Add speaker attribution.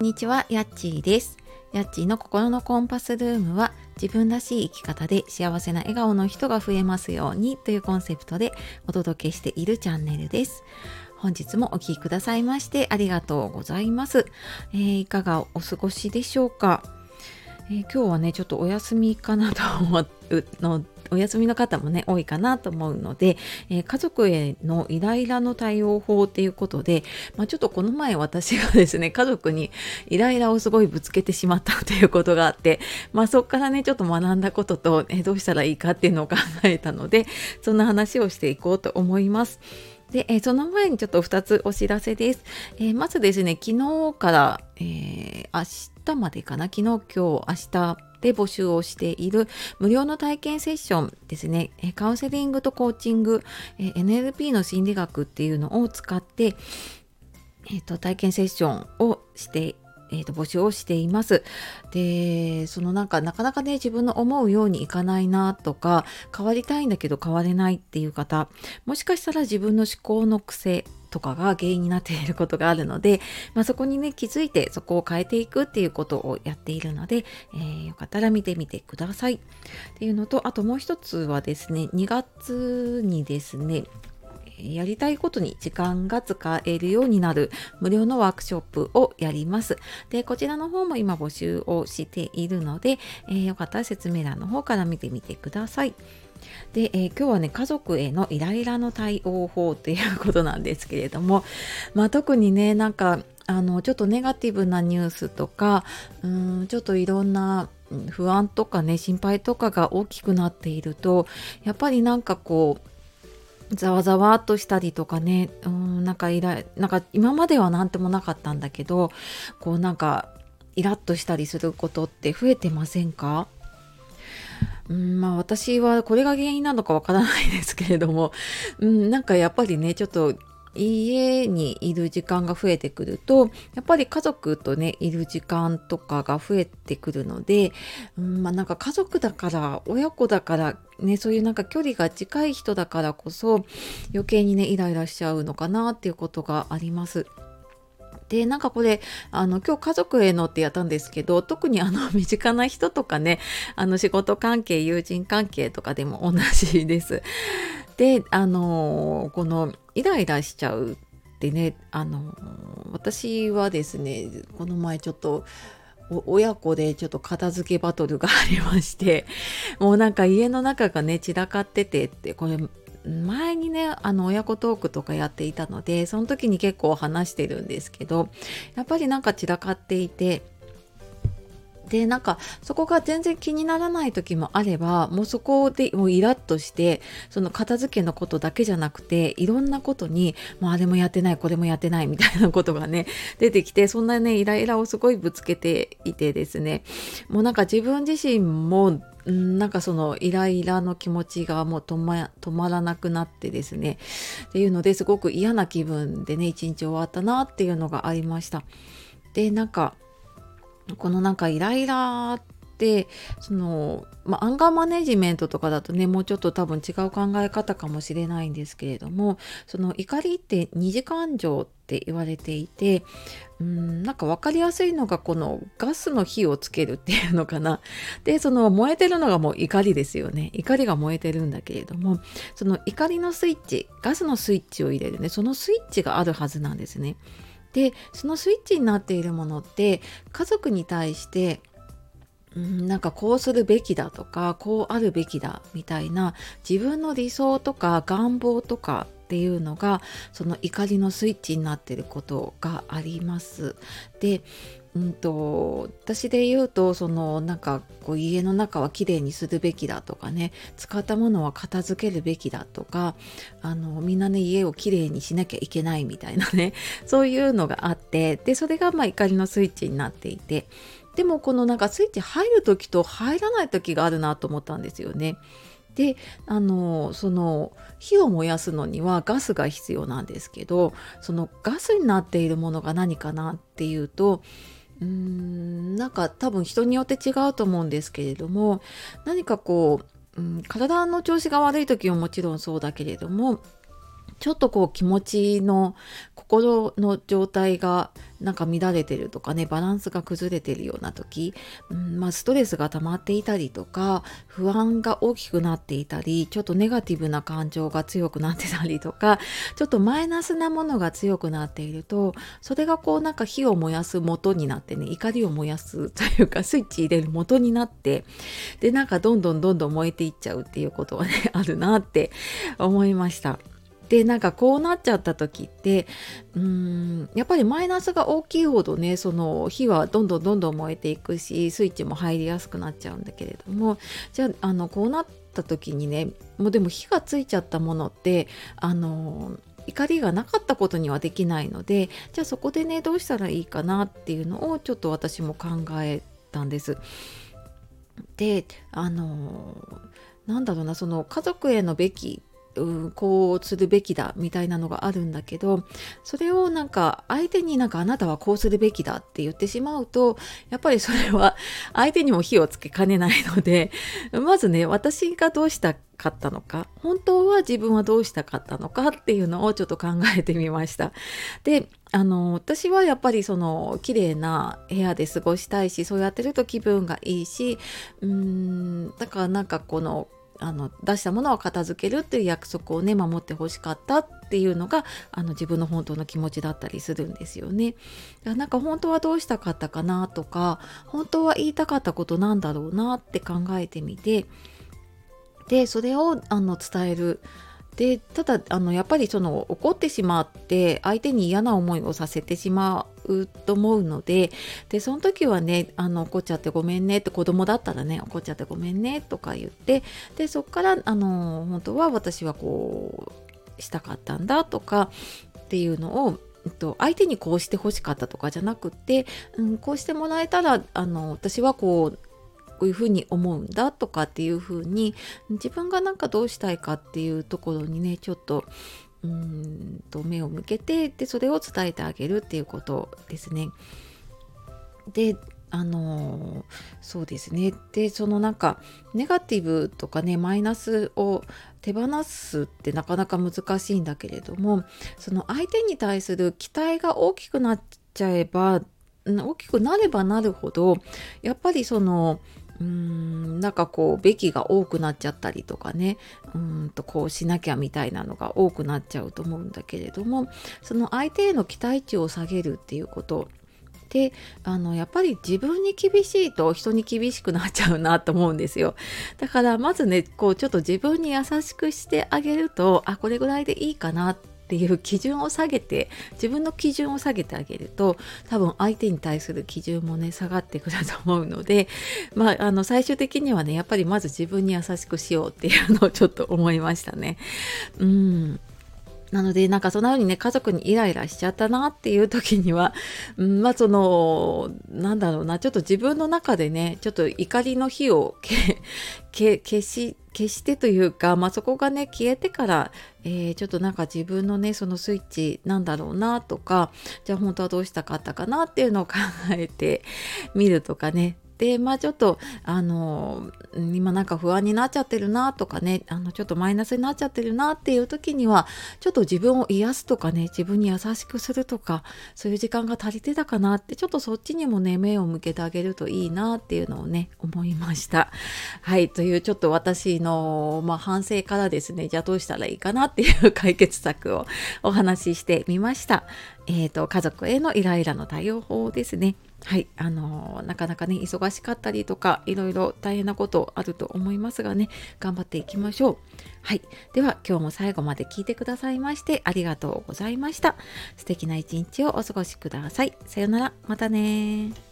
Speaker 1: こんにちは、やっちーです。やっちーの心のコンパスルームは自分らしい生き方で幸せな笑顔の人が増えますようにというコンセプトでお届けしているチャンネルです。本日もお聴きくださいましてありがとうございます。えーいかがお過ごしでしょうか、えー今日はね、ちょっとお休みかなと思うのお休みの方もね多いかなと思うので、えー家族へのイライラの対応法っていうことで、まあ、ちょっとこの前私がですね家族にイライラをすごいぶつけてしまったということがあって、まあ、そこからねちょっと学んだことと、えーどうしたらいいかっていうのを考えたのでそんな話をしていこうと思います。で、えその前にちょっと2つお知らせです。えーまずですね、昨日から、えー日までかな、昨日、今日、明日で募集をしている無料の体験セッションですね、カウンセリングとコーチング、NLP の心理学っていうのを使って、えーと体験セッションをしてえーと募集をしています。でそのなんかなかなかね自分の思うようにいかないなとか変わりたいんだけど変われないっていう方もしかしたら自分の思考の癖とかが原因になっていることがあるので、まあ、そこにね気づいてそこを変えていくっていうことをやっているので、えーよかったら見てみてください。っていうのとあともう一つはですね2月にですねやりたいことに時間が使えるようになる無料のワークショップをやります。で、こちらの方も今募集をしているので、えーよかったら説明欄の方から見てみてください。で、えー今日はね、家族へのイライラの対応法ということなんですけれども、まあ特にね、なんか、あの、ちょっとネガティブなニュースとか、うーん、ちょっといろんな不安とかね、心配とかが大きくなっていると、やっぱりなんかこう、ざわざわっとしたりとかね、うん、なんかイラなんか今までは何てもなかったんだけど、こうなんかイラッとしたりすることって増えてませんか？うん、まあ私はこれが原因なのかわからないですけれども、うん、なんかやっぱりね、ちょっと家にいる時間が増えてくるとやっぱり家族とねいる時間とかが増えてくるので、うん、まあなんか家族だから親子だからねそういうなんか距離が近い人だからこそ余計にねイライラしちゃうのかなっていうことがあります。でなんかこれあの今日家族へのってやったんですけど特にあの 身近な人とかねあの仕事関係友人関係とかでも同じです。であのこのイライラしちゃうってねあの私はですねこの前ちょっと親子でちょっと片付けバトルがありましてもうなんか家の中がね散らかっててってこれ前にねあの親子トークとかやっていたのでその時に結構話してるんですけどやっぱりなんか散らかっていてでなんかそこが全然気にならない時もあればもうそこでもうイラッとしてその片付けのことだけじゃなくていろんなことにもうあれもやってないこれもやってないみたいなことがね出てきてそんなねイライラをすごいぶつけていてですね。もうなんか自分自身もうんなんかそのイライラの気持ちがもう止ま止まらなくなってですねっていうのですごく嫌な気分でね一日終わったなっていうのがありました。でなんかこのなんかイライラっその、まあ、アンガーマネジメントとかだとねもうちょっと多分違う考え方かもしれないんですけれどもその怒りって二次感情って言われていてうんなんか分かりやすいのがこのガスの火をつけるっていうのかな。でその燃えてるのがもう怒りですよね。怒りが燃えてるんだけれどもその怒りのスイッチガスのスイッチを入れるね。そのスイッチがあるはずなんですね。でそのスイッチになっているものって家族に対してなんかこうするべきだとかこうあるべきだみたいな自分の理想とか願望とかっていうのがその怒りのスイッチになっていることがあります。でうんと私で言うとそのなんかこう家の中はきれいにするべきだとかね使ったものは片付けるべきだとかあのみんなね家をきれいにしなきゃいけないみたいなねそういうのがあってでそれがまあ怒りのスイッチになっていてでもこのなんかスイッチ入る時と入らない時があるなと思ったんですよね。であのその火を燃やすのにはガスが必要なんですけどそのガスになっているものが何かなっていうとうーんなんか多分人によって違うと思うんですけれども何かこう、うん、体の調子が悪い時ももちろんそうだけれどもちょっとこう気持ちの心の状態がなんか乱れてるとかねバランスが崩れてるような時、うんまあ、ストレスが溜まっていたりとか不安が大きくなっていたりちょっとネガティブな感情が強くなってたりとかちょっとマイナスなものが強くなっているとそれがこうなんか火を燃やす元になってね怒りを燃やすというかスイッチ入れる元になってでなんかどんどんどんどん燃えていっちゃうっていうことはねあるなって思いました。でなんかこうなっちゃった時ってうーんやっぱりマイナスが大きいほどねその火はどんどんどんどん燃えていくしスイッチも入りやすくなっちゃうんだけれどもじゃああのこうなった時にねもうでも火がついちゃったものってあの怒りがなかったことにはできないのでじゃあそこでねどうしたらいいかなっていうのをちょっと私も考えたんです。であのなんだろうなその家族へのべきうん、こうするべきだみたいなのがあるんだけどそれをなんか相手になんかあなたはこうするべきだって言ってしまうとやっぱりそれは相手にも火をつけかねないのでまずね私がどうしたかったのか本当は自分はどうしたかったのかっていうのをちょっと考えてみました。であの私はやっぱりその綺麗な部屋で過ごしたいしそうやってると気分がいいしうーんだからなんかこのあの出したものは片付けるっていう約束をね守ってほしかったっていうのがあの自分の本当の気持ちだったりするんですよね。なんか本当はどうしたかったかなとか本当は言いたかったことなんだろうなって考えてみてでそれをあの伝える。でただあのやっぱりその怒ってしまって相手に嫌な思いをさせてしまうと思うのででその時はねあの怒っちゃってごめんねって子供だったらね怒っちゃってごめんねとか言ってでそっからあの本当は私はこうしたかったんだとかっていうのをと相手にこうしてほしかったとかじゃなくって、うん、こうしてもらえたらあの私はこうこういうふうに思うんだとかっていうふうに自分がなんかどうしたいかっていうところにねちょっとうんと目を向けてでそれを伝えてあげるっていうことですね。であのそうですねでそのなんかネガティブとかねマイナスを手放すってなかなか難しいんだけれどもその相手に対する期待が大きくなっちゃえば大きくなればなるほどやっぱりそのうーんなんかこうべきが多くなっちゃったりとかね。うんとこうしなきゃみたいなのが多くなっちゃうと思うんだけれども。その相手への期待値を下げるっていうことであのやっぱり自分に厳しいと人に厳しくなっちゃうなと思うんですよ。だからまずねこうちょっと自分に優しくしてあげるとあこれぐらいでいいかなってっていう基準を下げて自分の基準を下げてあげると多分相手に対する基準もね下がってくると思うのでまああの最終的にはねやっぱりまず自分に優しくしようっていうのをちょっと思いましたね。うんなのでなんかそんな風にね家族にイライラしちゃったなっていう時には、うん、まあそのなんだろうなちょっと自分の中でねちょっと怒りの火を 消し消してというか、まあ、そこがね消えてから、えー、ちょっとなんか自分のねそのスイッチなんだろうなとかじゃあ本当はどうしたかったかなっていうのを考えてみるとかねでまあちょっとあの今なんか不安になっちゃってるなとかねあのちょっとマイナスになっちゃってるなっていう時にはちょっと自分を癒すとかね自分に優しくするとかそういう時間が足りてたかなってちょっとそっちにもね目を向けてあげるといいなっていうのをね思いました。はいというちょっと私の、まあ、反省からですねじゃあどうしたらいいかなっていう解決策をお話ししてみました。えーと、家族へのイライラの対応法ですね。はい、あの、なかなかね忙しかったりとかいろいろ大変なことあると思いますがね頑張っていきましょう。はい、では今日も最後まで聞いてくださいましてありがとうございました。素敵な一日をお過ごしください。さようなら、またね